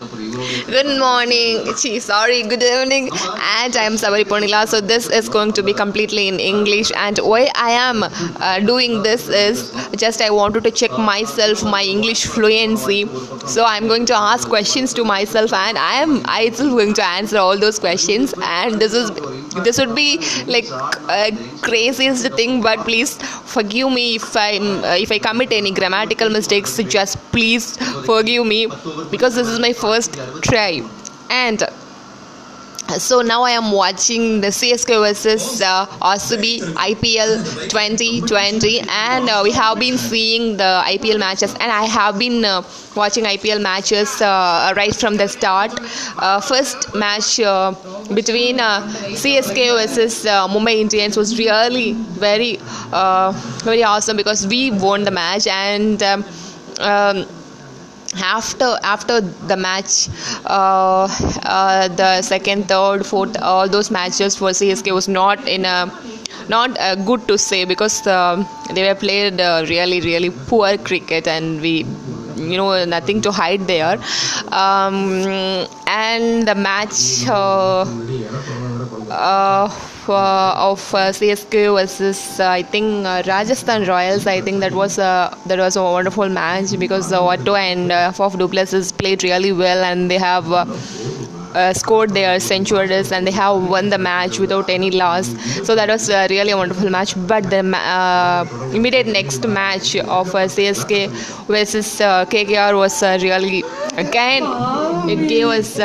Good morning. Gee, sorry, good evening. And I am Sabari Ponila. So, this is going to be completely in English. And why I am uh, doing this is just I wanted to check myself, my English fluency. So, I'm going to ask questions to myself, and I am I going to answer all those questions. And this is this would be like uh, craziest thing, but please forgive me if I if I commit any grammatical mistakes. Just please forgive me because this is my first try and so now I am watching the CSK versus uh, RCB IPL 2020, and uh, we have been seeing the IPL matches, and I have been uh, watching IPL matches uh, right from the start. Uh, first match uh, between CSK versus Mumbai Indians was really very very awesome because we won the match and. Um, um, after after the match uh, uh, the second third fourth all those matches for csk was not in a not uh, good to say because uh, they were played uh, really really poor cricket and we you know nothing to hide there um, and the match uh, uh, of uh, CSK versus uh, I think Rajasthan Royals. I think that was a that was a wonderful match because Watto and uh, Faf du Plessis played really well and they have. Uh, scored their centuries and they have won the match without any loss. So that was uh, really a wonderful match. But the uh, immediate next match of CSK versus KKR was really again it gave us